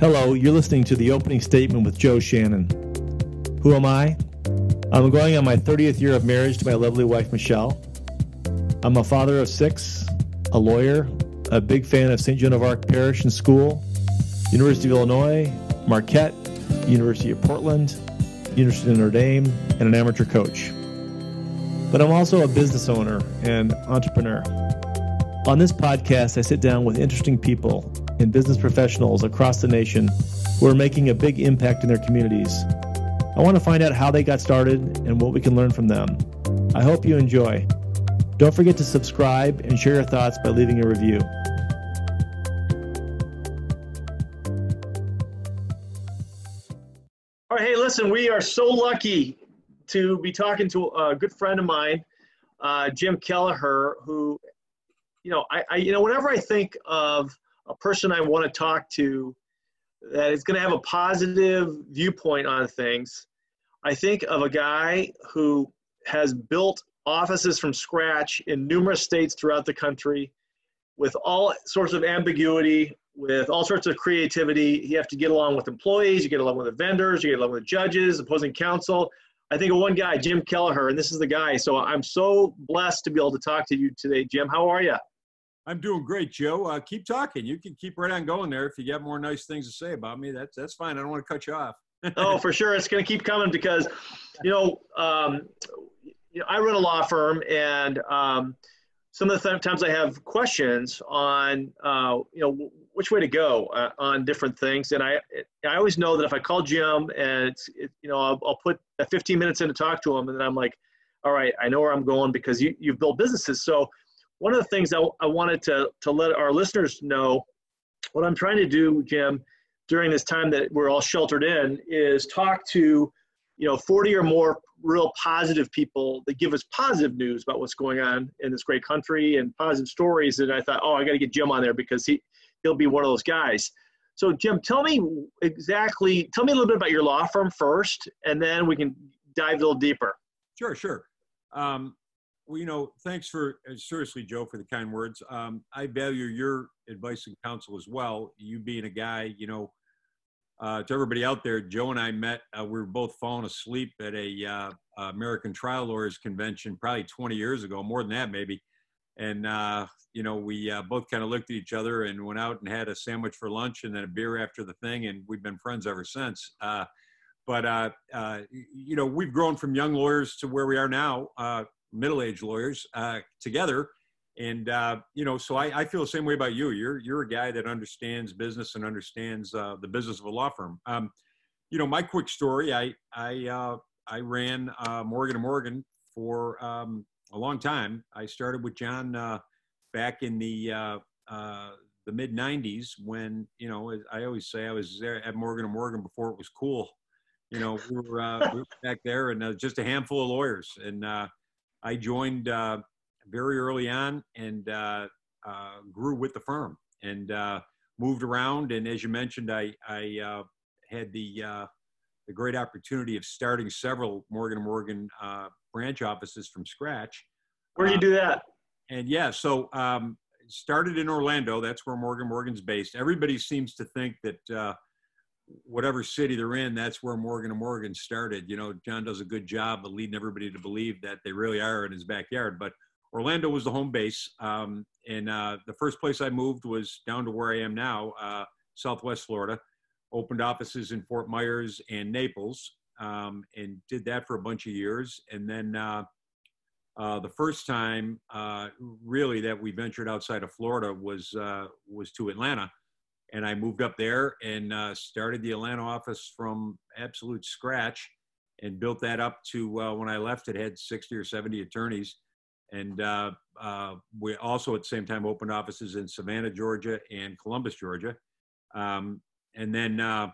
Hello, you're listening to the opening statement with Joe Shannon. Who am I? I'm going on my 30th year of marriage to my lovely wife, Michelle. I'm a father of six, a lawyer, a big fan of St. Joan of Arc Parish and School, University of Illinois, Marquette, University of Portland, University of Notre Dame, and an amateur coach. But I'm also a business owner and entrepreneur. On this podcast, I sit down with interesting people and business professionals across the nation who are making a big impact in their communities. I want to find out how they got started and what we can learn from them. I hope you enjoy. Don't forget to subscribe and share your thoughts by leaving a review. All right, hey, listen, we are so lucky to be talking to a good friend of mine, uh, Jim Kelleher, who, you know, I, I, you know, whenever I think of a person I want to talk to that is going to have a positive viewpoint on things, I think of a guy who has built offices from scratch in numerous states throughout the country with all sorts of ambiguity, with all sorts of creativity. You have to get along with employees, you get along with the vendors, you get along with judges, opposing counsel. I think of one guy, Jim Kelleher, and this is the guy. So I'm so blessed to be able to talk to you today, Jim. How are you? I'm doing great, Joe. Uh, keep talking. You can keep right on going there. If you got more nice things to say about me, that's that's fine. I don't want to cut you off. oh, for sure, it's going to keep coming because, you know, um, you know, I run a law firm, and um, some of the th- times I have questions on, uh, you know, which way to go uh, on different things, and I I always know that if I call Jim and it's it, you know I'll, I'll put 15 minutes in to talk to him, and then I'm like, all right, I know where I'm going because you you've built businesses, so one of the things I, I wanted to, to let our listeners know, what I'm trying to do, Jim, during this time that we're all sheltered in, is talk to, you know, 40 or more real positive people that give us positive news about what's going on in this great country and positive stories. And I thought, oh, I got to get Jim on there because he he'll be one of those guys. So, Jim, tell me exactly. Tell me a little bit about your law firm first, and then we can dive a little deeper. Sure, sure. Um, well, you know, thanks for uh, seriously, Joe, for the kind words. Um, I value your advice and counsel as well. You being a guy, you know, uh, to everybody out there, Joe and I met. Uh, we were both falling asleep at a uh, American Trial Lawyers Convention probably 20 years ago, more than that maybe. And uh, you know, we uh, both kind of looked at each other and went out and had a sandwich for lunch and then a beer after the thing, and we've been friends ever since. but you know, we've grown from young lawyers to where we are now middle-aged lawyers uh, together. And uh, you know, so I, I, feel the same way about you. You're you're a guy that understands business and understands uh, the business of a law firm. Um, you know, my quick story. I I uh, I ran uh, Morgan and Morgan for um, a long time. I started with John uh, back in the the mid '90s when you know I always say I was there at Morgan and Morgan before it was cool. You know, we were, we were back there and just a handful of lawyers and I joined uh, very early on and uh, uh, grew with the firm and uh, moved around. And as you mentioned, I, I uh, had the, uh, the great opportunity of starting several Morgan & Morgan branch offices from scratch. Where do you do that? And yeah, so um, started in Orlando. That's where Morgan Morgan's based. Everybody seems to think that whatever city they're in, that's where Morgan and Morgan started. You know, John does a good job of leading everybody to believe that they really are in his backyard. But Orlando was the home base, um, and uh, the first place I moved was down to where I am now, uh, Southwest Florida. Opened offices in Fort Myers and Naples, um, and did that for a bunch of years. And then uh, uh the first time, uh, really, that we ventured outside of Florida was uh, was to Atlanta and I moved up there and uh, started the Atlanta office from absolute scratch and built that up to uh, when I left, it had 60 or 70 attorneys. And uh, uh we also at the same time opened offices in Savannah, Georgia and Columbus, Georgia. Um, and then, uh,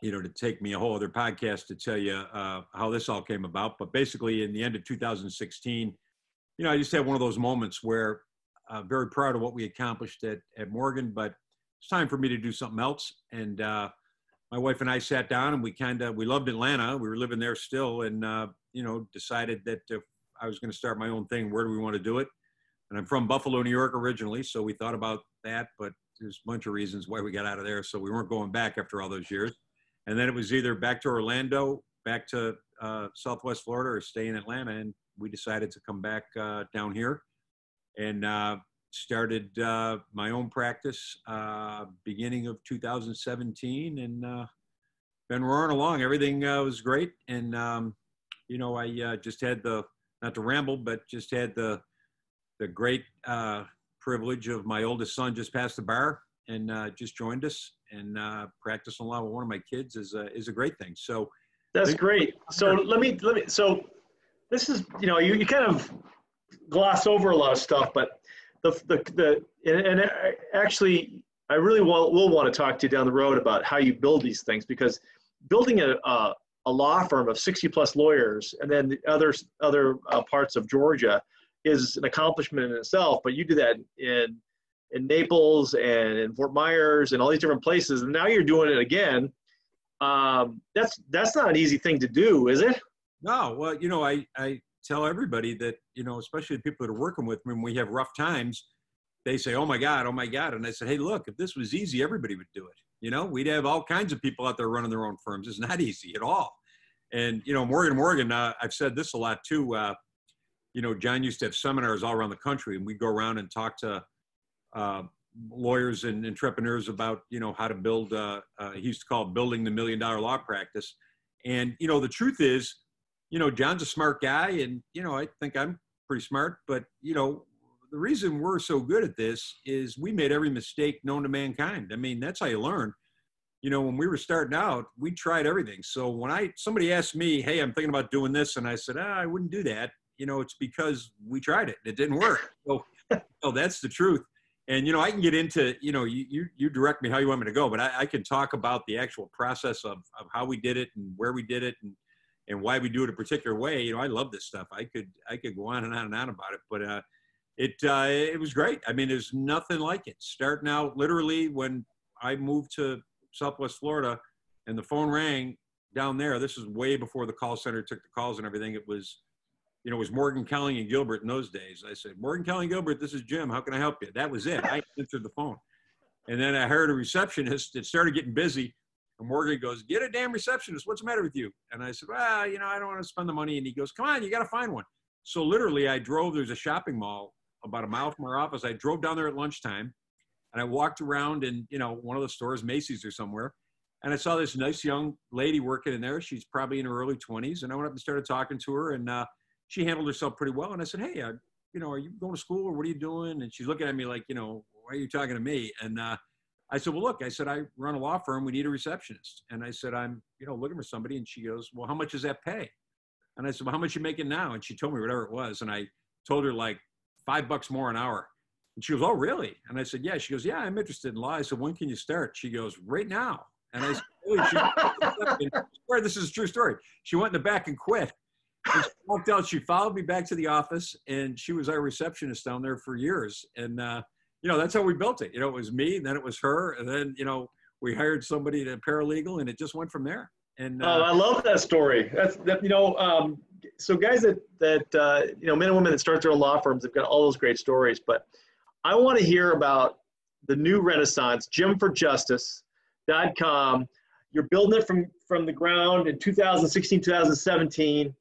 you know, to take me a whole other podcast to tell you uh, how this all came about. But basically, in the end of 2016, you know, I just had one of those moments where very proud of what we accomplished at, at Morgan, but it's time for me to do something else. And uh, my wife and I sat down and we kind of we loved Atlanta. We were living there still, and uh, you know decided that if I was going to start my own thing, where do we want to do it? And I'm from Buffalo, New York originally, so we thought about that, but there's a bunch of reasons why we got out of there. So we weren't going back after all those years. And then it was either back to Orlando, back to uh, Southwest Florida, or stay in Atlanta. And we decided to come back uh, down here and uh, started uh, my own practice uh, beginning of 2017 and uh, been roaring along. Everything was great. And, um, you know, I just had the, not to ramble, but just had the, the great privilege of my oldest son just passed the bar and uh, just joined us and uh, practicing law with one of my kids is a, is a great thing. So that's great. So let me let me. So this is you know you, you kind of gloss over a lot of stuff, but the the the and, and actually I really will, will want to talk to you down the road about how you build these things because building a a, a law firm of 60 plus lawyers and then the other other uh, parts of Georgia is an accomplishment in itself. But you do that in in Naples and in Fort Myers and all these different places, and now you're doing it again. Um, that's that's not an easy thing to do, is it? No. Well, you know, I I tell everybody that you know, especially the people that are working with me when we have rough times, they say, "Oh my God, oh my God," and I said, "Hey, look, if this was easy, everybody would do it. You know, we'd have all kinds of people out there running their own firms. It's not easy at all." And you know, Morgan Morgan, uh, I've said this a lot too. Uh, you know, John used to have seminars all around the country, and we'd go around and talk to uh, lawyers and entrepreneurs about, you know, how to build. Uh, uh, he used to call building the million dollar law practice. And you know, the truth is, you know, John's a smart guy, and you know, I think I'm pretty smart. But you know, the reason we're so good at this is we made every mistake known to mankind. I mean, that's how you learn. You know, when we were starting out, we tried everything. So when I somebody asked me, "Hey, I'm thinking about doing this," and I said, ah, "I wouldn't do that," you know, it's because we tried it. It didn't work. So, so that's the truth. And, you know, I can get into, you know, you, you, you direct me how you want me to go, but I, I, can talk about the actual process of, of how we did it and where we did it and, and why we do it a particular way. You know, I love this stuff. I could, I could go on and on and on about it, but, uh, it, uh, it was great. I mean, there's nothing like it. Starting out literally when I moved to Southwest Florida and the phone rang down there, this is way before the call center took the calls and everything. It was, you know, it was Morgan Colling and Gilbert in those days. I said, Morgan Colling and Gilbert, this is Jim. How can I help you? That was it. I answered the phone. And then I heard a receptionist. It started getting busy. Morgan goes, get a damn receptionist. What's the matter with you? And I said, well, you know, I don't want to spend the money. And he goes, come on, you got to find one. So literally I drove, there's a shopping mall about a mile from our office. I drove down there at lunchtime and I walked around in, you know, one of the stores, Macy's or somewhere. And I saw this nice young lady working in there. She's probably in her early 20s. And I went up and started talking to her. And uh, she handled herself pretty well. And I said, hey, uh, you know, are you going to school or what are you doing? And she's looking at me like, you know, why are you talking to me? And uh, I said, well, look, I said, I run a law firm. We need a receptionist. And I said, I'm, you know, looking for somebody. And she goes, well, how much does that pay? And I said, well, how much you making now? And she told me whatever it was. And I told her like five bucks more an hour. And she goes, oh, really? And I said, yeah. She goes, yeah, I'm interested in law. I said, when can you start? She goes, right now. And I said, really? This is a true story. She went in the back and quit she walked out. She followed me back to the office, and she was our receptionist down there for years. And uh, you know, that's how we built it. You know, it was me, and then it was her, and then you know, we hired somebody to paralegal, and it just went from there. And uh, oh, I love that story. That's that. You know, um, so guys that that uh, you know, men and women that start their own law firms have got all those great stories. But I want to hear about the new renaissance, JimForJustice.com. You're building it from from the ground in 2016, 2017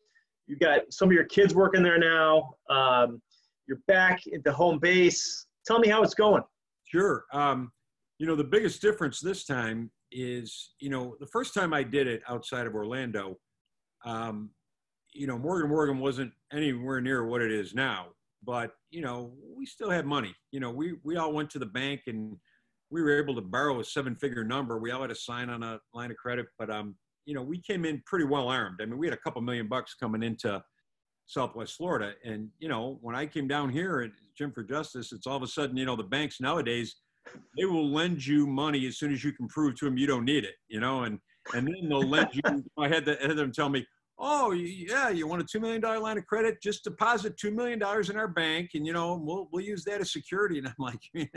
you got some of your kids working there now. Um, you're back at the home base. Tell me how it's going. Sure. Um, you know, the biggest difference this time is, you know, the first time I did it outside of Orlando, um, you know, Morgan Morgan wasn't anywhere near what it is now. But, you know, we still had money. You know, we, we all went to the bank and we were able to borrow a seven figure number. We all had a sign on a line of credit, but um, you know, we came in pretty well armed. I mean, we had a couple million bucks coming into Southwest Florida. And, you know, when I came down here at Jim for Justice, it's all of a sudden, you know, the banks nowadays, they will lend you money as soon as you can prove to them you don't need it, you know, and, and then they'll lend you. I had, to, had them tell me, oh, yeah, you want a $2 million line of credit? Just deposit $2 million in our bank and, you know, we'll, we'll use that as security. And I'm like,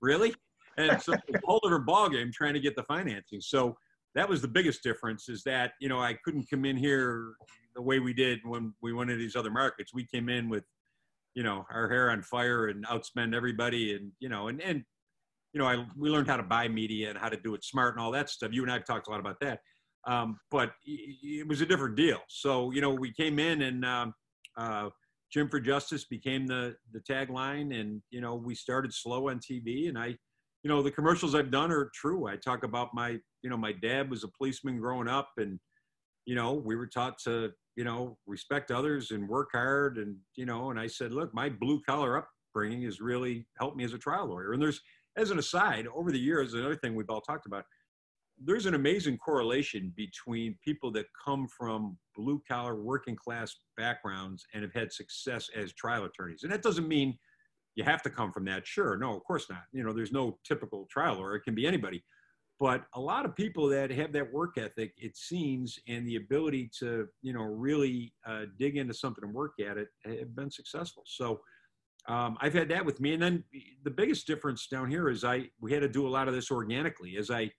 really? And so a whole different ballgame trying to get the financing. So, that was the biggest difference is that you know i couldn't come in here the way we did when we went into these other markets we came in with you know our hair on fire and outspend everybody and you know and and you know, I we learned how to buy media and how to do it smart and all that stuff. You and I have talked a lot about that. Um, but it was a different deal. So you know, we came in and um, uh, Jim for Justice became the the tagline, and you know, we started slow on TV, and I, you know, the commercials I've done are true. I talk about my, you know, my dad was a policeman growing up, and you know, we were taught to, you know, respect others and work hard, and you know, and I said, look, my blue collar upbringing has really helped me as a trial lawyer. And there's, as an aside, over the years, another thing we've all talked about there's an amazing correlation between people that come from blue collar working class backgrounds and have had success as trial attorneys. And that doesn't mean you have to come from that. Sure, no, of course not. You know, there's no typical trial lawyer, it can be anybody. But a lot of people that have that work ethic, it seems, and the ability to, you know, really uh, dig into something and work at it have been successful. So um, I've had that with me. And then the biggest difference down here is I, we had to do a lot of this organically. As I,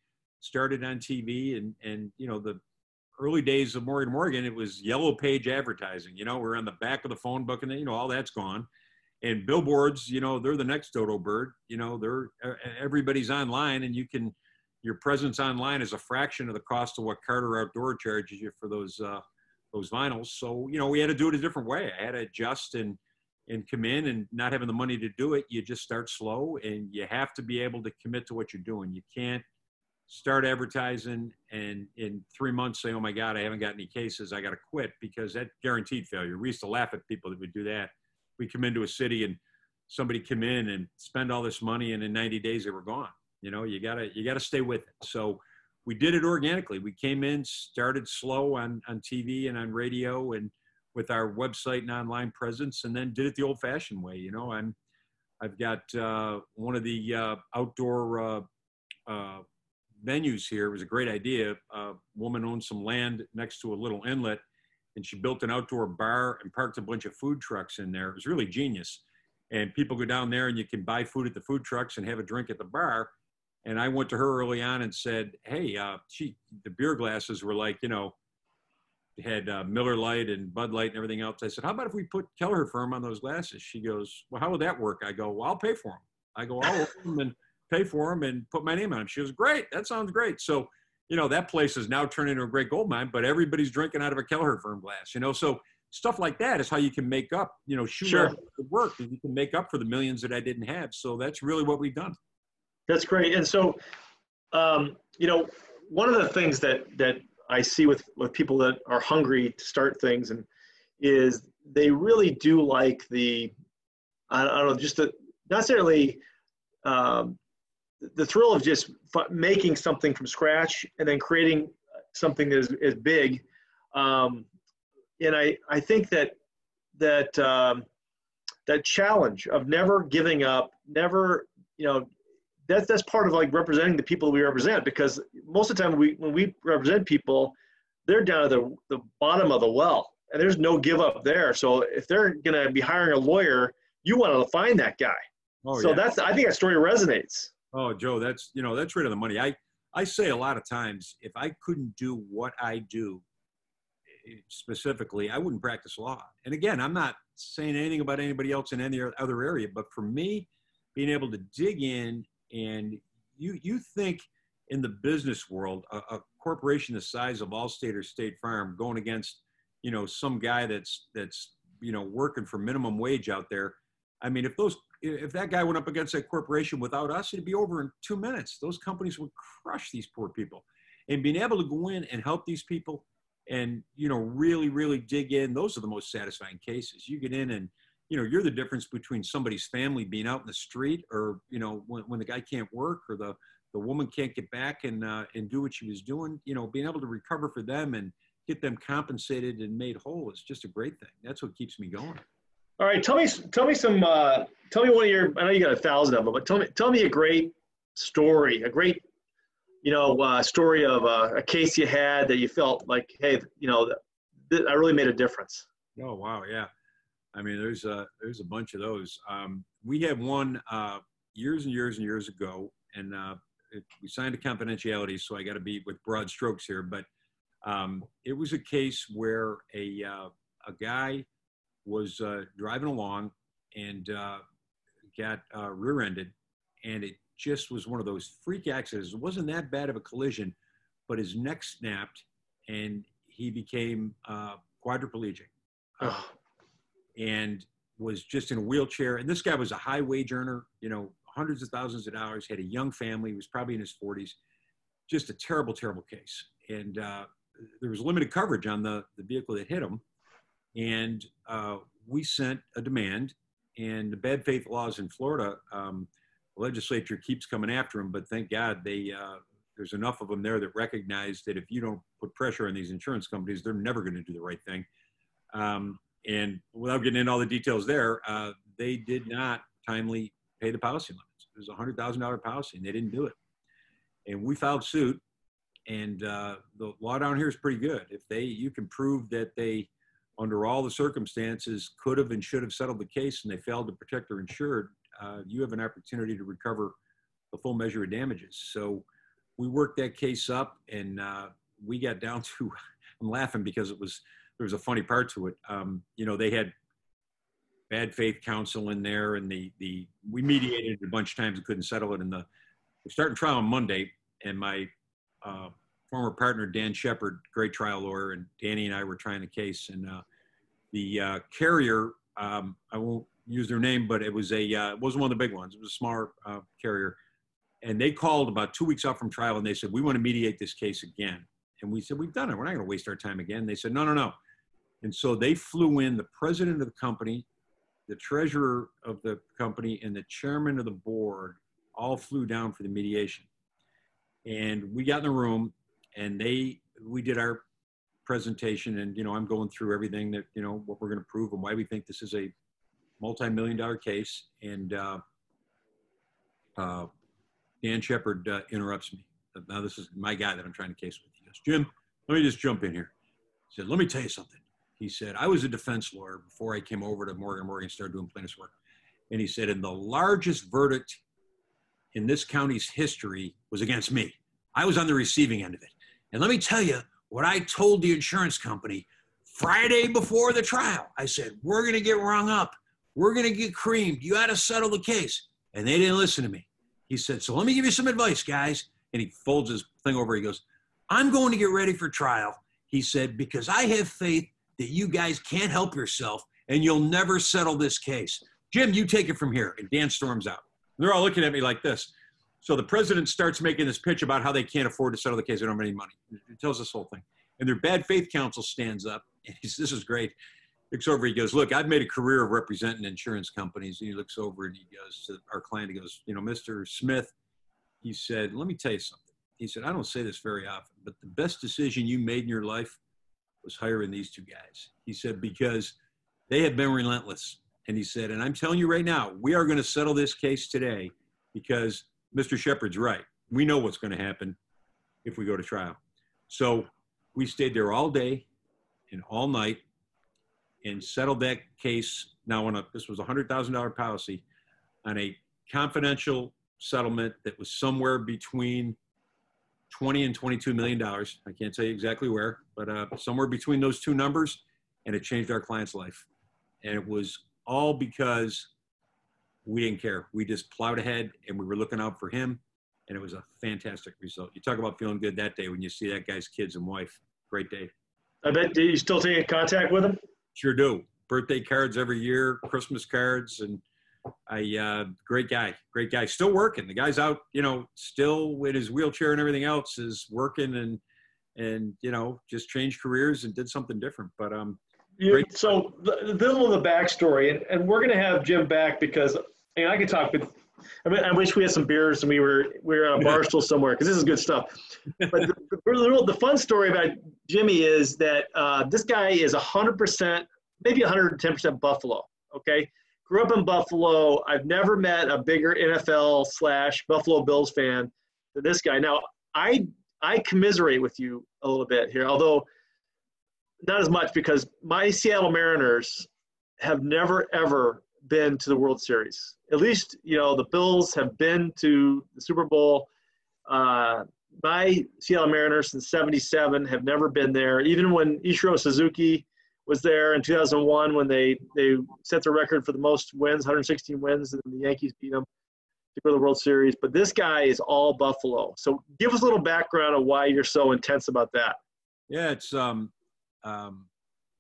started on TV and and you know the early days of Morgan Morgan, it was yellow page advertising. You know, we're on the back of the phone book, and you know all that's gone. And billboards, you know, they're the next dodo bird. You know, they're everybody's online, and you can your presence online is a fraction of the cost of what Carter Outdoor charges you for those uh, those vinyls. So you know, we had to do it a different way. I had to adjust and and come in and not having the money to do it. You just start slow, and you have to be able to commit to what you're doing. You can't start advertising and in three months say, oh my God, I haven't got any cases. I got to quit because that guaranteed failure. We used to laugh at people that would do that. We come into a city and somebody come in and spend all this money and in 90 days they were gone. You know, you gotta, you gotta stay with it. So we did it organically. We came in, started slow on, on TV and on radio and with our website and online presence and then did it the old fashioned way. You know, I'm, I've got uh, one of the uh, outdoor uh, uh venues here. It was a great idea. A woman owned some land next to a little inlet, and she built an outdoor bar and parked a bunch of food trucks in there. It was really genius. And people go down there, and you can buy food at the food trucks and have a drink at the bar. And I went to her early on and said, "Hey, uh, she the beer glasses were like, you know." had uh, Miller Lite and Bud Light and everything else. I said, "How about if we put Kelleher Firm on those glasses?" She goes, "Well, how would that work?" I go, "Well, I'll pay for them." I go, "I'll open them and pay for them and put my name on them. She was great. That sounds great. So, you know, that place is now turned into a great gold mine, but everybody's drinking out of a Kelleher firm glass, you know? So stuff like that is how you can make up, you know, shoot sure. work and you can make up for the millions that I didn't have. So that's really what we've done. That's great. And so, um, you know, one of the things that, that I see with, with people that are hungry to start things and is they really do like the, I don't know, just the, not necessarily um, the thrill of just making something from scratch and then creating something that is, is big. Um, and I, I think that that um, that challenge of never giving up, never, you know, that's that's part of like representing the people we represent because most of the time we when we represent people, they're down at the, the bottom of the well and there's no give up there. So if they're gonna be hiring a lawyer, you want to find that guy. Oh, so yeah. that's I think that story resonates. Oh, Joe, that's you know that's right on the money. I I say a lot of times if I couldn't do what I do eh, specifically, I wouldn't practice law. And again, I'm not saying anything about anybody else in any other area, but for me, being able to dig in and you you think in the business world, a, a corporation the size of Allstate or State Farm going against you know some guy that's that's you know working for minimum wage out there. I mean, if those if that guy went up against that corporation without us, it'd be over in two minutes. Those companies would crush these poor people. And being able to go in and help these people and, you know, really, really dig in, those are the most satisfying cases. You get in and, you know, you're the difference between somebody's family being out in the street or, you know, when, when the guy can't work or the, the woman can't get back and, uh, and do what she was doing, you know, being able to recover for them and get them compensated and made whole is just a great thing. That's what keeps me going. All right, tell me, tell me some, uh, tell me one of your. I know you got a thousand of them, but tell me, tell me a great story, a great, you know, uh, story of uh, a case you had that you felt like, hey, you know, th- I really made a difference. Oh wow, yeah. I mean, there's a there's a bunch of those. Um, we had one uh, years and years and years ago, and uh, it, we signed a confidentiality, so I got to be with broad strokes here. But um, it was a case where a uh, a guy was uh, driving along and uh, got uh, rear-ended, and it just was one of those freak accidents. It wasn't that bad of a collision, but his neck snapped and he became uh, quadriplegic and was just in a wheelchair. And this guy was a high wage earner, you know, hundreds of thousands of dollars, had a young family, was probably in his 40s. Just a terrible, terrible case. And uh, there was limited coverage on the, the vehicle that hit him. And uh, we sent a demand, and the bad faith laws in Florida, um, the legislature keeps coming after him, but thank God they uh, there's enough of them there that recognize that if you don't put pressure on these insurance companies, they're never going to do the right thing. Um, and without getting into all the details there, uh, they did not timely pay the policy limits. It was a hundred thousand dollar policy, and they didn't do it. And we filed suit. And uh, the law down here is pretty good. If they, you can prove that they, under all the circumstances, could have and should have settled the case, and they failed to protect their insured, uh, you have an opportunity to recover the full measure of damages. So we worked that case up and uh, we got down to i'm laughing because it was there was a funny part to it um, you know they had bad faith counsel in there and the the we mediated a bunch of times and couldn't settle it And the we're starting trial on monday and my uh, former partner dan shepard great trial lawyer and danny and i were trying the case and uh, the uh, carrier um, i won't use their name but it was a uh, it wasn't one of the big ones it was a smaller uh, carrier and they called about two weeks out from trial and they said, We want to mediate this case again. And we said, We've done it. We're not going to waste our time again. They said, No, no, no. And so they flew in the president of the company, the treasurer of the company, and the chairman of the board all flew down for the mediation. And we got in the room and they, we did our presentation and, you know, I'm going through everything that, you know, what we're going to prove and why we think this is a multi-million dollar case. And, uh, uh, Dan Shepard uh, interrupts me. Now, this is my guy that I'm trying to case with. He goes, Jim, let me just jump in here. He said, let me tell you something. He said, I was a defense lawyer before I came over to Morgan Morgan started doing plaintiff's work. And he said, and the largest verdict in this county's history was against me. I was on the receiving end of it. And let me tell you what I told the insurance company Friday before the trial. I said, we're going to get rung up. We're going to get creamed. You got to settle the case. And they didn't listen to me. He said, So let me give you some advice, guys. And he folds his thing over. He goes, I'm going to get ready for trial. He said, Because I have faith that you guys can't help yourself and you'll never settle this case. Jim, you take it from here. And Dan storms out. They're all looking at me like this. So the president starts making this pitch about how they can't afford to settle the case. They don't have any money. It tells this whole thing. And their bad faith counsel stands up. And he says, This is great looks over, he goes, look, I've made a career of representing insurance companies. And he looks over and he goes to our client, he goes, you know, Mr. Smith, he said, let me tell you something. He said, I don't say this very often, but the best decision you made in your life was hiring these two guys. He said, because they have been relentless. And he said, and I'm telling you right now, we are going to settle this case today because Mr. Shepard's right. We know what's going to happen if we go to trial. So we stayed there all day and all night and settled that case. Now, on a this was a hundred thousand dollar policy on a confidential settlement that was somewhere between 20 and 22 million dollars. I can't tell you exactly where, but uh, somewhere between those two numbers, and it changed our client's life. And it was all because we didn't care. We just plowed ahead, and we were looking out for him, and it was a fantastic result. You talk about feeling good that day when you see that guy's kids and wife. Great day. I bet. Do you still take in contact with him? Sure do. Birthday cards every year, Christmas cards, and I uh, great guy, great guy. Still working. The guy's out, you know, still with his wheelchair and everything else is working and and you know just changed careers and did something different. But um, you, so the, the little of the backstory, and, and we're gonna have Jim back because and I could talk with. I mean, I wish we had some beers and we were we were on a bar stool somewhere because this is good stuff. But the, the, the, fun story about Jimmy is that uh, this guy is 100%, maybe 110% Buffalo. Okay, grew up in Buffalo. I've never met a bigger NFL slash Buffalo Bills fan than this guy. Now, I I commiserate with you a little bit here, although not as much because my Seattle Mariners have never ever been to the World Series. At least, you know, the Bills have been to the Super Bowl. Uh, my Seattle Mariners since 77 have never been there. Even when Ichiro Suzuki was there in 2001 when they, they set the record for the most wins, 116 wins, and the Yankees beat them. to go to the World Series, but this guy is all Buffalo. So give us a little background of why you're so intense about that. Yeah, it's um, um,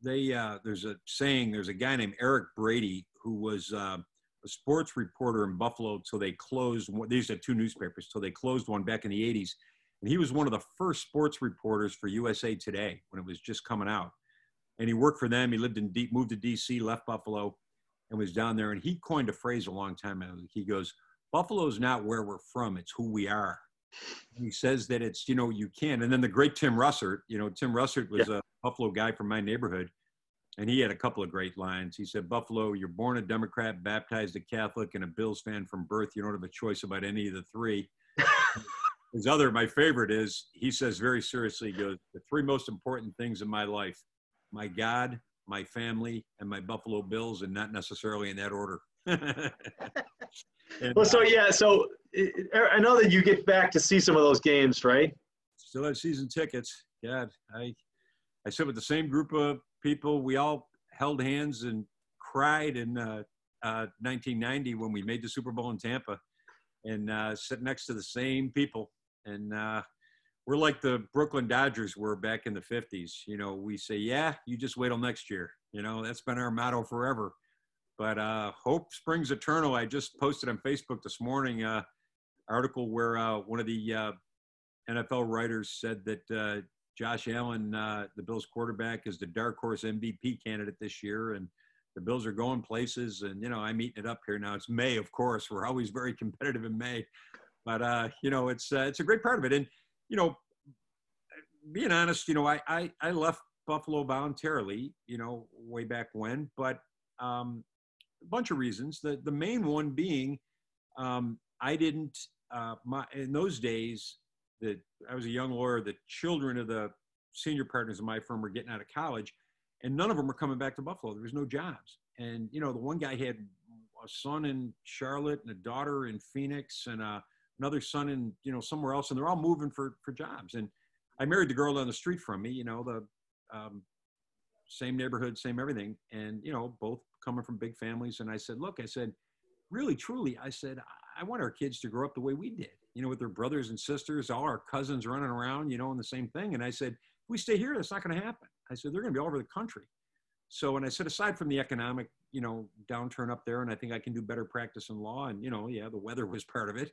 they uh, there's a saying. There's a guy named Erik Brady who was uh, a sports reporter in Buffalo till they closed. one. These two newspapers till they closed one back in the '80s, and he was one of the first sports reporters for USA Today when it was just coming out. And he worked for them. He lived in deep, moved to D.C., left Buffalo, and was down there. And he coined a phrase a long time ago. He goes, "Buffalo's not where we're from; it's who we are." And he says that it's you know you can. And then the great Tim Russert, you know, Tim Russert was yeah. a Buffalo guy from my neighborhood and he had a couple of great lines. He said, Buffalo, you're born a Democrat, baptized a Catholic, and a Bills fan from birth. You don't have a choice about any of the three. His other, my favorite is, he says very seriously, he goes, the three most important things in my life my God, my family, and my Buffalo Bills, and not necessarily in that order. and, well, so yeah, so I know that you get back to see some of those games, right? Still have season tickets. God, I I sit with the same group of people. We all held hands and cried in uh, uh, 1990 when we made the Super Bowl in Tampa, and uh, sit next to the same people. And uh, we're like the Brooklyn Dodgers were back in the 50s. You know, we say, "Yeah, you just wait till next year." You know, that's been our motto forever. But uh, hope springs eternal. I just posted on Facebook this morning uh, article where uh, one of the uh, NFL writers said that uh, Josh Allen, uh, the Bills quarterback, is the dark horse MVP candidate this year, and the Bills are going places. And you know, I'm eating it up here now. It's May, of course. We're always very competitive in May, but uh, you know, it's it's a great part of it. And you know, being honest, you know, I I, I left Buffalo voluntarily, you know, way back when, but um, a bunch of reasons. The the main one being, um, I didn't. Uh, my in those days, that I was a young lawyer. The children of the senior partners of my firm were getting out of college, and none of them were coming back to Buffalo. There was no jobs, and you know the one guy had a son in Charlotte and a daughter in Phoenix and uh, another son in you know somewhere else, and they're all moving for for jobs. And I married the girl down the street from me. You know the um, same neighborhood, same everything, and you know both coming from big families. And I said, look, I said, really, truly, I said, I want our kids to grow up the way we did you know, with their brothers and sisters, all our cousins running around, you know, in the same thing. And I said, if we stay here, that's not going to happen. I said, they're going to be all over the country. So, and I said, aside from the economic, you know, downturn up there, and I think I can do better practice in law, and you know, yeah, the weather was part of it,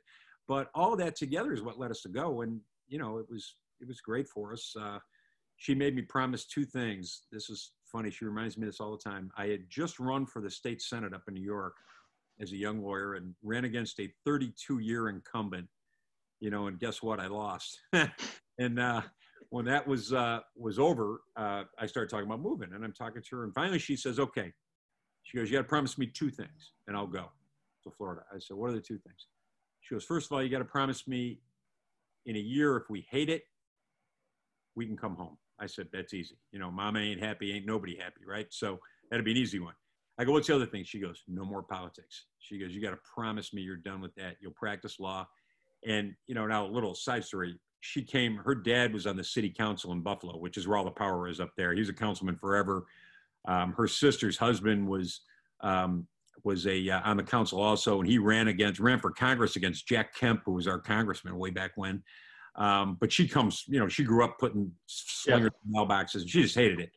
but all that together is what led us to go. And you know, it was it was great for us. Uh, she made me promise two things. This is funny. She reminds me this all the time. I had just run for the state senate up in New York as a young lawyer and ran against a 32 year incumbent you know, and guess what? I lost. and uh, when that was uh, was over, uh, I started talking about moving, and I'm talking to her, and finally she says, "Okay." She goes, "You got to promise me two things, and I'll go to Florida." I said, "What are the two things?" She goes, first of all, you got to promise me in a year if we hate it, we can come home." I said, "That's easy. You know, mama ain't happy, ain't nobody happy, right? So that'd be an easy one." I go, "What's the other thing?" She goes, "No more politics." She goes, "You got to promise me you're done with that. You'll practice law." And, you know, now a little side story. She came, her dad was on the city council in Buffalo, which is where all the power is up there. He was a councilman forever. Um, her sister's husband was um, was a uh, on the council also, and he ran against ran for Congress against Jack Kemp, who was our congressman way back when. Um, but she comes, you know, she grew up putting slingers yeah. in mailboxes, and she just hated it.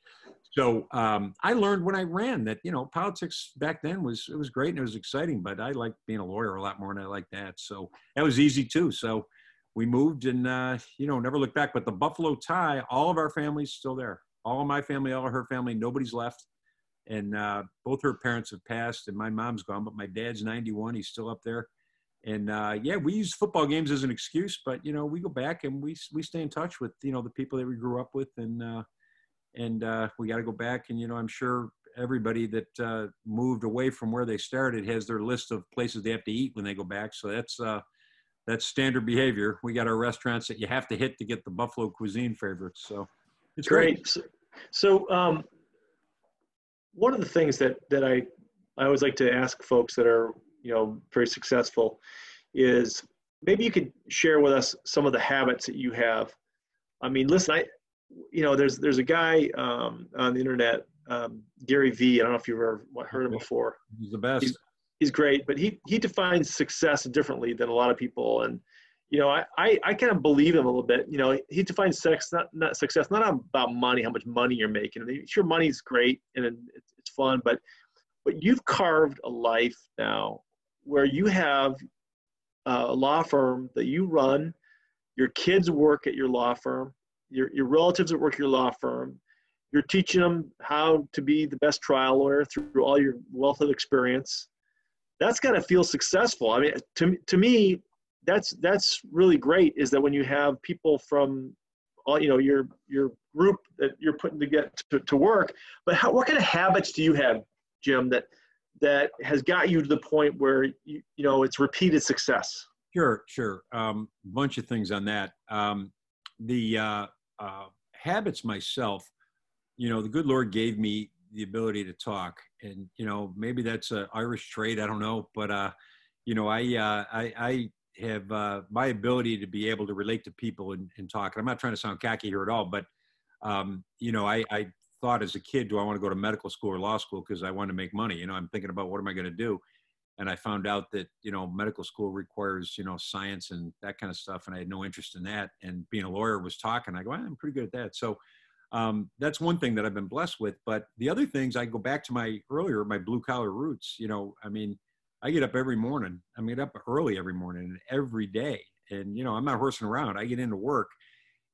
So um, I learned when I ran that you know politics back then was it was great and it was exciting, but I liked being a lawyer a lot more than I like that. So that was easy too. So we moved and uh, you know never looked back. But the Buffalo tie, all of our family's still there. All of my family, all of her family, nobody's left. And uh, both her parents have passed, and my mom's gone, but my dad's 91. He's still up there. And uh, yeah, we use football games as an excuse, but you know we go back and we we stay in touch with you know the people that we grew up with and uh, and uh, we got to go back. And you know, I'm sure everybody that uh, moved away from where they started has their list of places they have to eat when they go back. So that's uh, that's standard behavior. We got our restaurants that you have to hit to get the Buffalo cuisine favorites. So it's great. great. So, so um, one of the things that that I I always like to ask folks that are you know very successful is maybe you could share with us some of the habits that you have. I mean, listen, I you know, there's there's a guy um, on the internet, um, Gary Vee. I don't know if you've ever heard him before. He's the best. He's, he's great, but he he defines success differently than a lot of people. And you know, I I, I kind of believe him a little bit. You know, he defines sex not not success not about money, how much money you're making. I mean, sure, money's great and it's, it's fun, but but you've carved a life now where you have a law firm that you run, your kids work at your law firm, your, your relatives work at your law firm, you're teaching them how to be the best trial lawyer through all your wealth of experience. That's got to feel successful. I mean, to, to me, that's that's really great. Is that when you have people from all you know your your group that you're putting to get to, to work, but how, what kind of habits do you have, Jim, that that has got you to the point where you, you know it's repeated success? Sure, sure. Um, bunch of things on that. Um, the uh, uh, habits myself you know, the good Lord gave me the ability to talk, and you know, maybe that's an Irish trait. I don't know, but uh, you know, I uh, I, I have uh, my ability to be able to relate to people and, and talk. And I'm not trying to sound cocky here at all, but um, you know, I, I thought as a kid, do I want to go to medical school or law school because I want to make money? You know, I'm thinking about what am I going to do, and I found out that you know medical school requires you know science and that kind of stuff, and I had no interest in that. And being a lawyer was talking. I go, I'm pretty good at that. So um, that's one thing that I've been blessed with. But the other things, I go back to my earlier, my blue collar roots. You know, I mean, I get up every morning. I get up early every morning and every day. And, you know, I'm not horsing around. I get into work.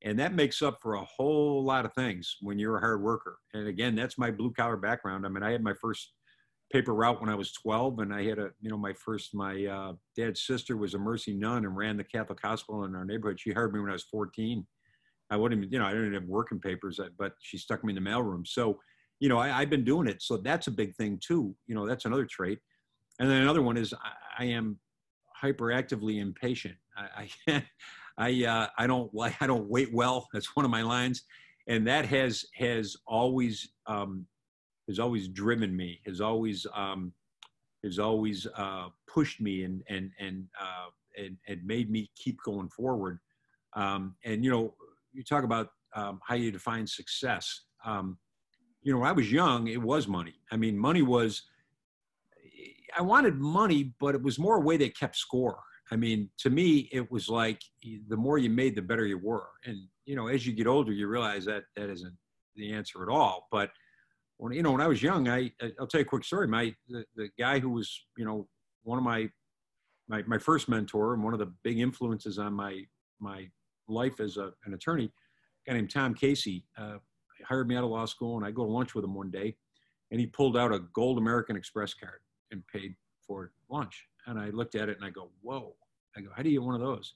And that makes up for a whole lot of things when you're a hard worker. And again, that's my blue collar background. I mean, I had my first paper route when I was 12, and I had a, you know, my first, my uh, dad's sister was a Mercy nun and ran the Catholic hospital in our neighborhood. She hired me when I was 14 I wouldn't even, you know, I didn't have working papers, uh, but she stuck me in the mailroom. So, you know, I, have been doing it. So that's a big thing too. You know, that's another trait. And then another one is I, I am hyperactively impatient. I, I, I, uh, I don't I don't wait well. That's one of my lines. And that has, has always, um, has always driven me, has always, um, has always uh, pushed me and, and, and, uh, and, and made me keep going forward. Um, and, you know, you talk about um, how you define success. Um, you know, when I was young, it was money. I mean, money was, I wanted money, but it was more a way they kept score. I mean, to me, it was like the more you made, the better you were. And, you know, as you get older, you realize that that isn't the answer at all. But when, you know, when I was young, I, I'll tell you a quick story. My, the, the guy who was, you know, one of my, my, my first mentor and one of the big influences on my, my life as a, an attorney, a guy named Tom Casey, uh, hired me out of law school, and I go to lunch with him one day, and he pulled out a gold American Express card and paid for lunch. And I looked at it and I go, whoa. I go, how do you get one of those?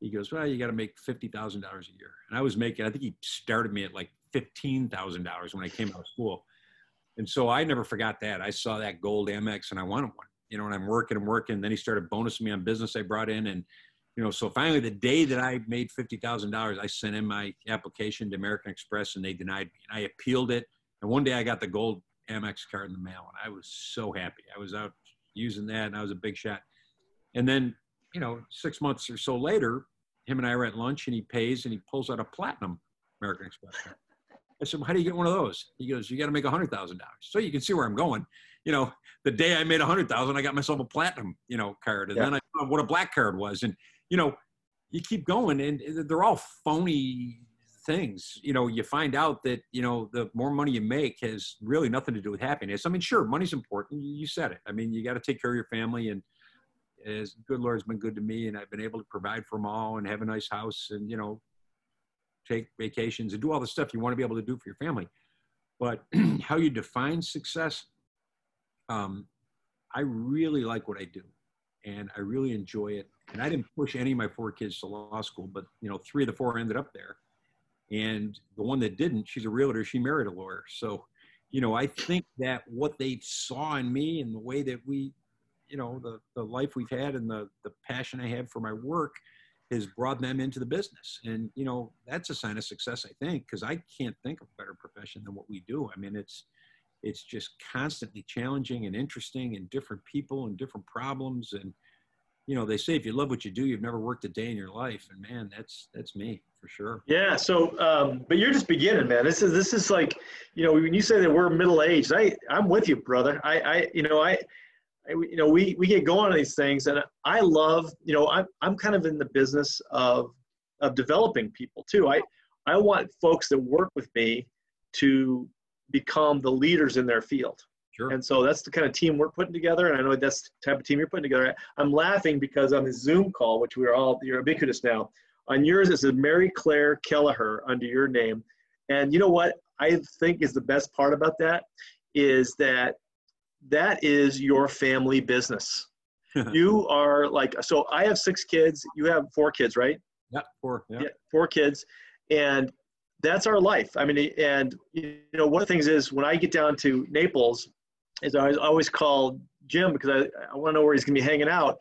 He goes, well, you got to make $50,000 a year. And I was making, I think he started me at like $15,000 when I came out of school. And so I never forgot that. I saw that gold Amex and I wanted one, you know, and I'm working and working. Then he started bonusing me on business I brought in. And you know, so finally the day that I made $50,000, I sent in my application to American Express and they denied me. And I appealed it. And one day I got the gold Amex card in the mail and I was so happy. I was out using that and I was a big shot. And then, you know, six months or so later, him and I were at lunch and he pays and he pulls out a platinum American Express card. I said, well, how do you get one of those? He goes, you got to make a hundred thousand dollars. So you can see where I'm going. You know, the day I made a hundred thousand, I got myself a platinum, you know, card. And yeah. then I found what a black card was. And you know, you keep going and they're all phony things. You know, you find out that, you know, the more money you make has really nothing to do with happiness. I mean, sure, money's important. You said it. I mean, you got to take care of your family and as good Lord's been good to me and I've been able to provide for them all and have a nice house and, you know, take vacations and do all the stuff you want to be able to do for your family. But how you define success, um, I really like what I do and I really enjoy it. And I didn't push any of my four kids to law school, but you know, three of the four ended up there. And the one that didn't, she's a realtor. She married a lawyer. So, you know, I think that what they saw in me and the way that we, you know, the, the life we've had and the, the passion I have for my work has brought them into the business. And, you know, that's a sign of success, I think, because I can't think of a better profession than what we do. I mean, it's, it's just constantly challenging and interesting and different people and different problems and you know they say if you love what you do you've never worked a day in your life and man that's that's me for sure yeah so um, but you're just beginning man this is this is like you know when you say that we're middle aged i i'm with you brother i i you know i you know, we, we get going on these things and I love, you know, I'm, I'm kind of in the business of, of developing people too. I, I want folks that work with me to become the leaders in their field. Sure. And so that's the kind of team we're putting together. And I know that's the type of team you're putting together. I'm laughing because on the Zoom call, which we are all, you're ubiquitous now, on yours it says Mary Claire Kelleher under your name. And you know what I think is the best part about that is that that is your family business. you are like, so I have six kids. You have four kids, right? Yeah, four. Yeah. yeah four kids. And that's our life. I mean, and you know, one of the things is when I get down to Naples, is I always call Jim because I, I want to know where he's going to be hanging out.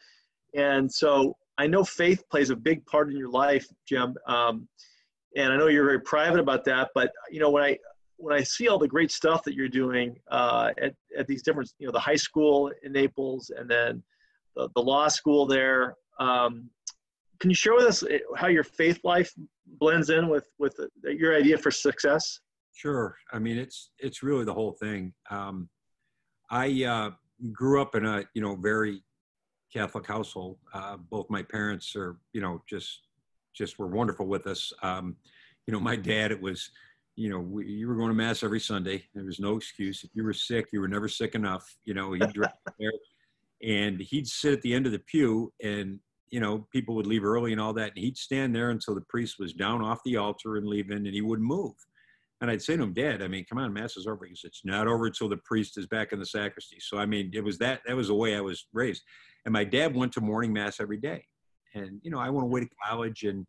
And so I know faith plays a big part in your life, Jim. Um, and I know you're very private about that, but you know, when I, when I see all the great stuff that you're doing uh, at, at these different, you know, the high school in Naples and then the, the law school there, um, can you share with us eh, how your faith life blends in with with your idea for success? Sure. I mean, it's it's really the whole thing. Um, I uh, grew up in a you know very Catholic household. Uh, both my parents are you know just just were wonderful with us. Um, you know, my dad it was you know we, you were going to mass every Sunday. There was no excuse. If you were sick, you were never sick enough. You know, he'd there, and he'd sit at the end of the pew and you know, people would leave early and all that. And he'd stand there until the priest was down off the altar and leaving, and he wouldn't move. And I'd say to him, Dad, I mean, come on, Mass is over. He said, It's not over until the priest is back in the sacristy. So, I mean, it was that, that was the way I was raised. And my dad went to morning Mass every day. And, you know, I went away to college and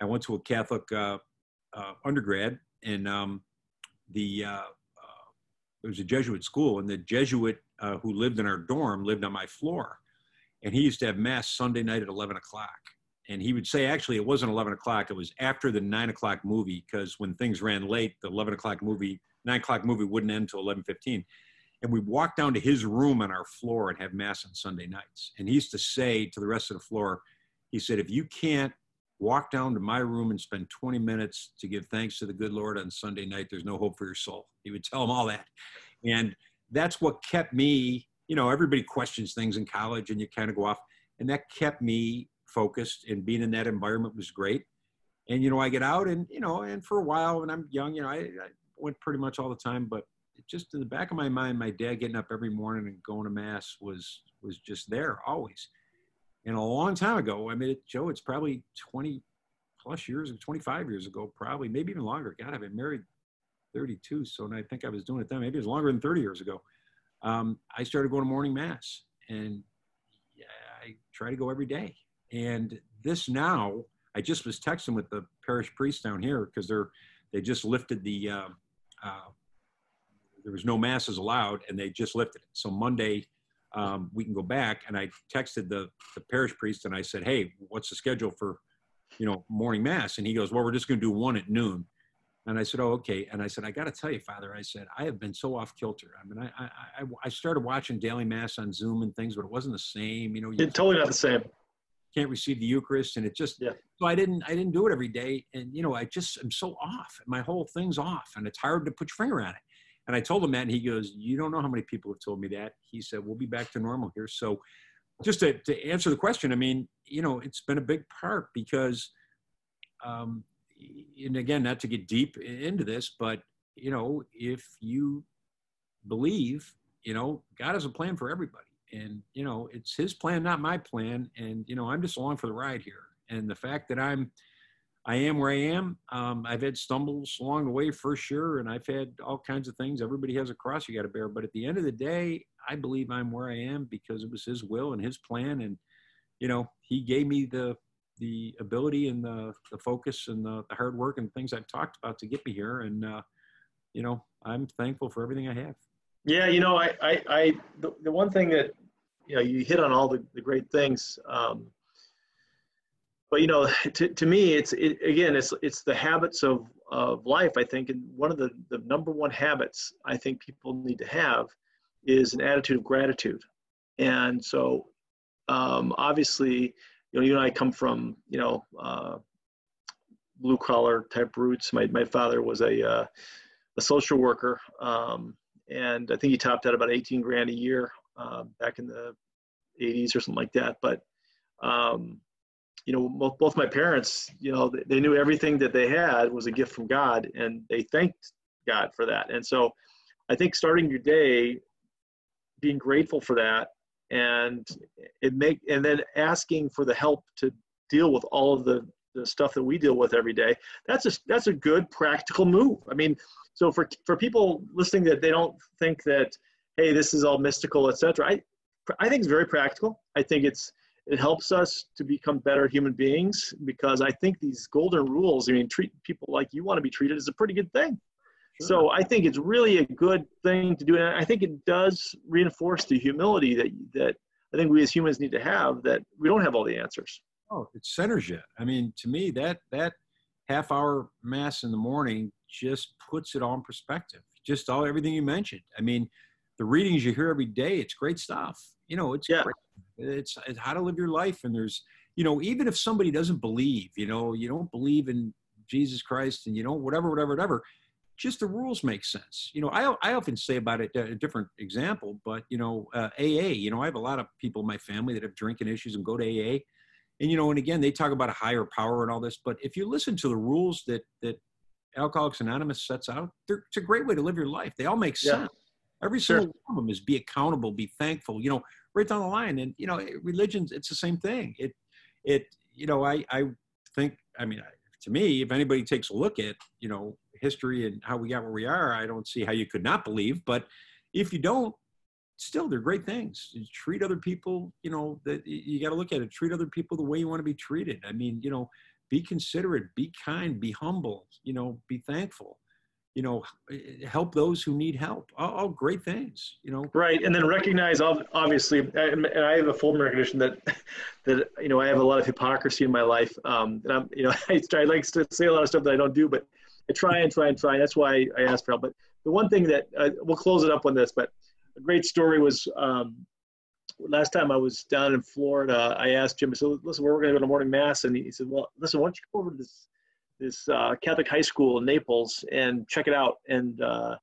I went to a Catholic uh, uh, undergrad. And um, the, uh, uh it was a Jesuit school. And the Jesuit uh, who lived in our dorm lived on my floor and he used to have mass Sunday night at 11 o'clock. And he would say, actually, it wasn't 11 o'clock. It was after the nine o'clock movie because when things ran late, the 11 o'clock movie, nine o'clock movie wouldn't end until 11:15. And we'd walk down to his room on our floor and have mass on Sunday nights. And he used to say to the rest of the floor, he said, if you can't walk down to my room and spend 20 minutes to give thanks to the good Lord on Sunday night, there's no hope for your soul. He would tell them all that. And that's what kept me you know, everybody questions things in college and you kind of go off. And that kept me focused and being in that environment was great. And, you know, I get out and, you know, and for a while when I'm young, you know, I, I went pretty much all the time, but just in the back of my mind, my dad getting up every morning and going to mass was, was just there always. And a long time ago, I mean, it, Joe, it's probably 20 plus years, 25 years ago, probably, maybe even longer. God, I've been married 32. So I think I was doing it then. Maybe it was longer than 30 years ago um, I started going to morning mass, and yeah, I try to go every day. And this now, I just was texting with the parish priest down here because they're they just lifted the uh, uh, there was no masses allowed, and they just lifted it. So Monday um, we can go back. And I texted the the parish priest and I said, hey, what's the schedule for you know morning mass? And he goes, well, we're just going to do one at noon. And I said, "Oh, okay." And I said, "I got to tell you, Father," I said, "I have been so off kilter. I mean, I I, I started watching daily mass on Zoom and things, but it wasn't the same. You know, you it's totally not the same. Can't receive the Eucharist, and it just yeah. so I didn't I didn't do it every day, and you know, I just am so off. My whole thing's off, and it's hard to put your finger on it. And I told him that, and he goes, "You don't know how many people have told me that." He said, "We'll be back to normal here." So, just to to answer the question, I mean, you know, it's been a big part because. Um, and again, not to get deep into this, but you know, if you believe, you know, God has a plan for everybody, and you know, it's His plan, not my plan, and you know, I'm just along for the ride here. And the fact that I'm, I am where I am. Um, I've had stumbles along the way for sure, and I've had all kinds of things. Everybody has a cross you got to bear, but at the end of the day, I believe I'm where I am because it was His will and His plan, and you know, He gave me the the ability and the, the focus and the, the, hard work and things I've talked about to get me here. And, uh, you know, I'm thankful for everything I have. Yeah, you know, I, I, I the, the one thing that, you know, you hit on all the, the great things. Um, but you know, to, to me, it's it, again, it's it's the habits of of life. I think, and one of the the number one habits I think people need to have is an attitude of gratitude. And so, um, obviously, you know, you and I come from, you know, uh, blue collar type roots. My, my father was a, uh, a social worker. Um, and I think he topped out about 18 grand a year um, back in the 80s or something like that. But um, you know, both, both my parents, you know, they, they knew everything that they had was a gift from God, and they thanked God for that. And so, I think starting your day, being grateful for that, and it make and then asking for the help to deal with all of the the stuff that we deal with every day. That's a that's a good practical move. I mean, so for for people listening that they don't think that hey this is all mystical etc. I I think it's very practical. I think it's it helps us to become better human beings because I think these golden rules. I mean, treat people like you want to be treated is a pretty good thing. Sure. So I think it's really a good thing to do, and I think it does reinforce the humility that that I think we as humans need to have that we don't have all the answers. Oh, it centers you. I mean, to me, that that half hour mass in the morning just puts it all in perspective. Just all everything you mentioned. I mean, the readings you hear every day, it's great stuff. You know, it's yeah. great. It's, it's how to live your life. And there's, you know, even if somebody doesn't believe, you know, you don't believe in Jesus Christ and you know, whatever, whatever, whatever, just the rules make sense. You know, I, I often say about it, a different example, but, you know, uh, AA, you know, I have a lot of people in my family that have drinking issues and go to AA and you know and again they talk about a higher power and all this but if you listen to the rules that that alcoholics anonymous sets out it's a great way to live your life. They all make sense. Yeah. every single sure. one of them is be accountable be thankful you know right down the line. And you know eh, religions it's the same thing. It it you know i i think i mean to me if anybody takes a look at you know history and how we got where we are i don't see how you could not believe. But if you don't still they're great things. You treat other people you know that you got to look at it. Treat other people the way you want to be treated. I mean you know be considerate be kind be humble you know be thankful. You know help those who need help. All, all great things you know? Right and then recognize obviously and i have a full recognition that that you know i have a lot of hypocrisy in my life um and i'm you know i, like to say a lot of stuff that i don't do but i try and try and try. That's why i ask for help. But the one thing that uh, we'll close it up on this but a great story was um, last time I was down in Florida. I asked Jim, I said, "Listen, we're going to go to morning mass?" And he said, "Well, listen, why don't you go over to this this uh, Catholic high school in Naples and check it out?" And uh,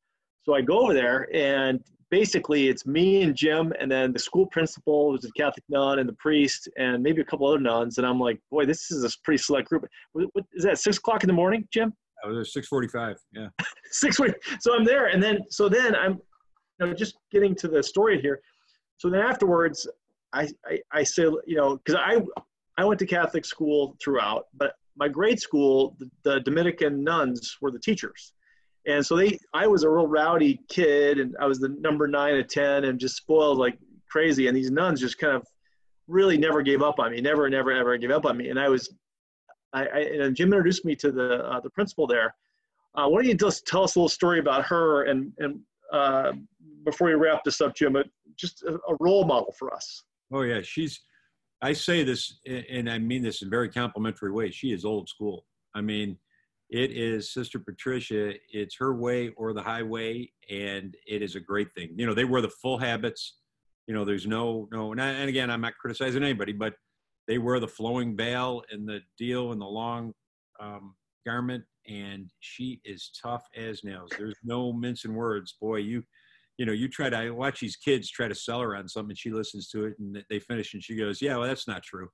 so I go over there, and basically it's me and Jim, and then the school principal, who's a Catholic nun, and the priest, and maybe a couple other nuns. And I'm like, "Boy, this is a pretty select group." What, what, is that six o'clock in the morning, Jim? Oh, there's six forty-five. Yeah. six forty. So I'm there, and then so then I'm know, just getting to the story here. So then afterwards, I, I, I say, you know, because I, I went to Catholic school throughout, but my grade school, the, the, Dominican nuns were the teachers. And so they, I was a real rowdy kid and I was the number nine of 10 and just spoiled like crazy. And these nuns just kind of really never gave up on me, never, never, ever gave up on me. And I was, I, I and Jim introduced me to the, uh, the principal there. Uh, why don't you just tell us a little story about her and, and uh, before we wrap this up, Jim, just a, a role model for us. Oh yeah, she's. I say this, and I mean this in very complimentary way. She is old school. I mean, it is Sister Patricia. It's her way or the highway, and it is a great thing. You know, they wear the full habits. You know, there's no no. And, I, and again, I'm not criticizing anybody, but they wear the flowing veil and the deal and the long um, garment, and she is tough as nails. There's no mincing words. Boy, you you know, you try to I watch these kids try to sell her on something, she listens to it and they finish, and she goes, "Yeah, well, that's not true."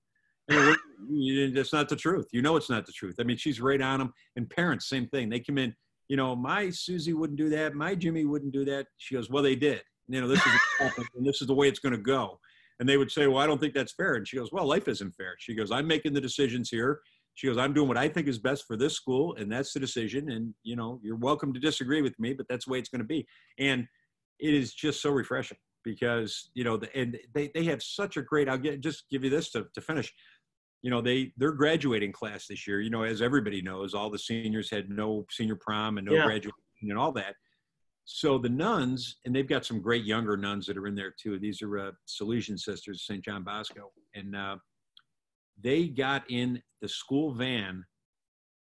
that's not the truth. You know, it's not the truth. I mean, she's right on them. And parents, same thing. They come in. You know, my Susie wouldn't do that. My Jimmy wouldn't do that. She goes, "Well, they did. You know, this is and this is the way it's going to go." And they would say, "Well, I don't think that's fair." And she goes, "Well, life isn't fair." She goes, "I'm making the decisions here." She goes, "I'm doing what I think is best for this school, and that's the decision. And you know, you're welcome to disagree with me, but that's the way it's going to be." And it is just so refreshing because you know the, and they, they have such a great i'll get just give you this to, to finish. You know they their graduating class this year you know as everybody knows all the seniors had no senior prom and no yeah. graduation and all that. So the nuns and they've got some great younger nuns that are in there too. These are uh, salesian sisters st john bosco. And uh, they got in the school van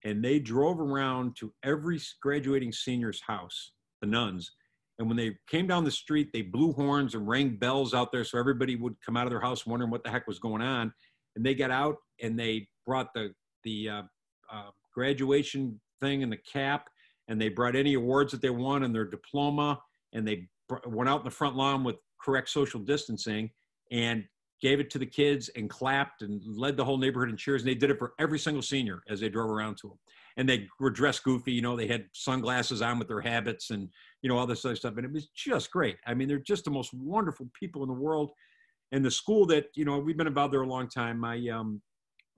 and they drove around to every graduating senior's house the nuns and when they came down the street, they blew horns and rang bells out there so everybody would come out of their house wondering what the heck was going on. And they got out and they brought the the uh, uh, graduation thing and the cap, and they brought any awards that they won and their diploma, and they went out in the front lawn with correct social distancing and gave it to the kids and clapped and led the whole neighborhood in cheers. And they did it for every single senior as they drove around to them. And they were dressed goofy, you know, they had sunglasses on with their habits and, you know, all this other stuff. And it was just great. I mean, they're just the most wonderful people in the world. And the school that, you know, we've been involved there a long time. My, um,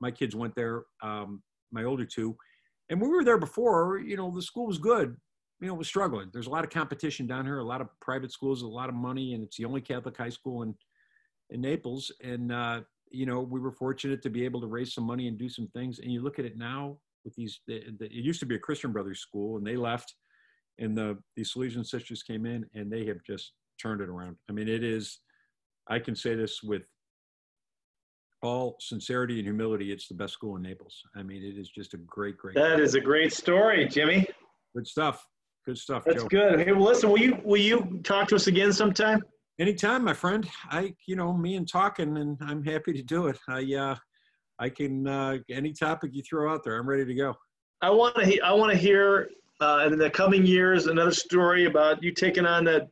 my kids went there, um, my older two. And we were there before, you know, the school was good. You know, it was struggling. There's a lot of competition down here, a lot of private schools, a lot of money, and it's the only Catholic high school in in Naples. And uh, you know, we were fortunate to be able to raise some money and do some things. And you look at it now with these. The, the, it used to be a Christian Brothers school, and they left, and the the Salesian sisters came in, and they have just turned it around. I mean, it is. I can say this with all sincerity and humility, it's the best school in Naples. I mean, it is just a great, great. That is a great story, Jimmy. Good stuff. Good stuff. That's Joe. good. Hey, well, listen, will you will you talk to us again sometime? Anytime, my friend. I, you know, me and talking, and I'm happy to do it. I, uh, I can uh, any topic you throw out there, I'm ready to go. I want to. I want to hear uh, in the coming years another story about you taking on that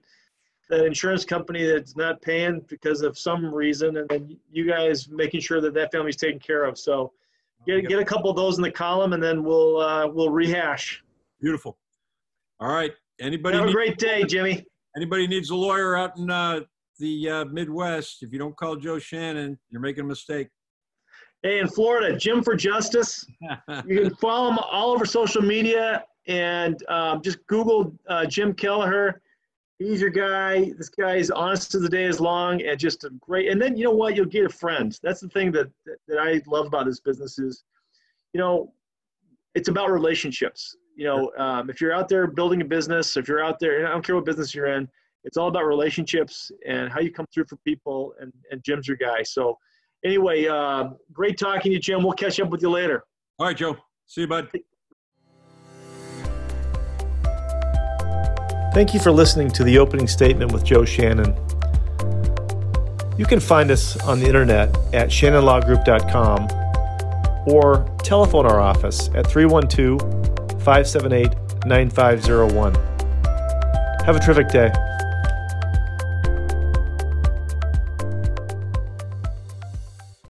that insurance company that's not paying because of some reason, and then you guys making sure that that family's taken care of. So get get a couple of those in the column, and then we'll uh, we'll rehash. Beautiful. All right. Anybody? Have a great day, Jimmy. Anybody needs a lawyer out in uh, the uh, Midwest? If you don't call Joe Shannon, you're making a mistake. Hey, in Florida, Jim for Justice. You can follow him all over social media and um, just Google uh, Jim Kelleher. He's your guy. This guy is honest as the day is long and just a great. And then you know what? You'll get a friend. That's the thing that that, that I love about this business is, you know, it's about relationships. You know, um, if you're out there building a business, if you're out there, I don't care what business you're in, it's all about relationships and how you come through for people. And and Jim's your guy. So anyway, uh, great talking to you, Jim. We'll catch up with you later. All right, Joe. See you, bud. Thank you for listening to the opening statement with Joe Shannon. You can find us on the internet at shannonlawgroup.com or telephone our office at 312 578 9501. Have a terrific day.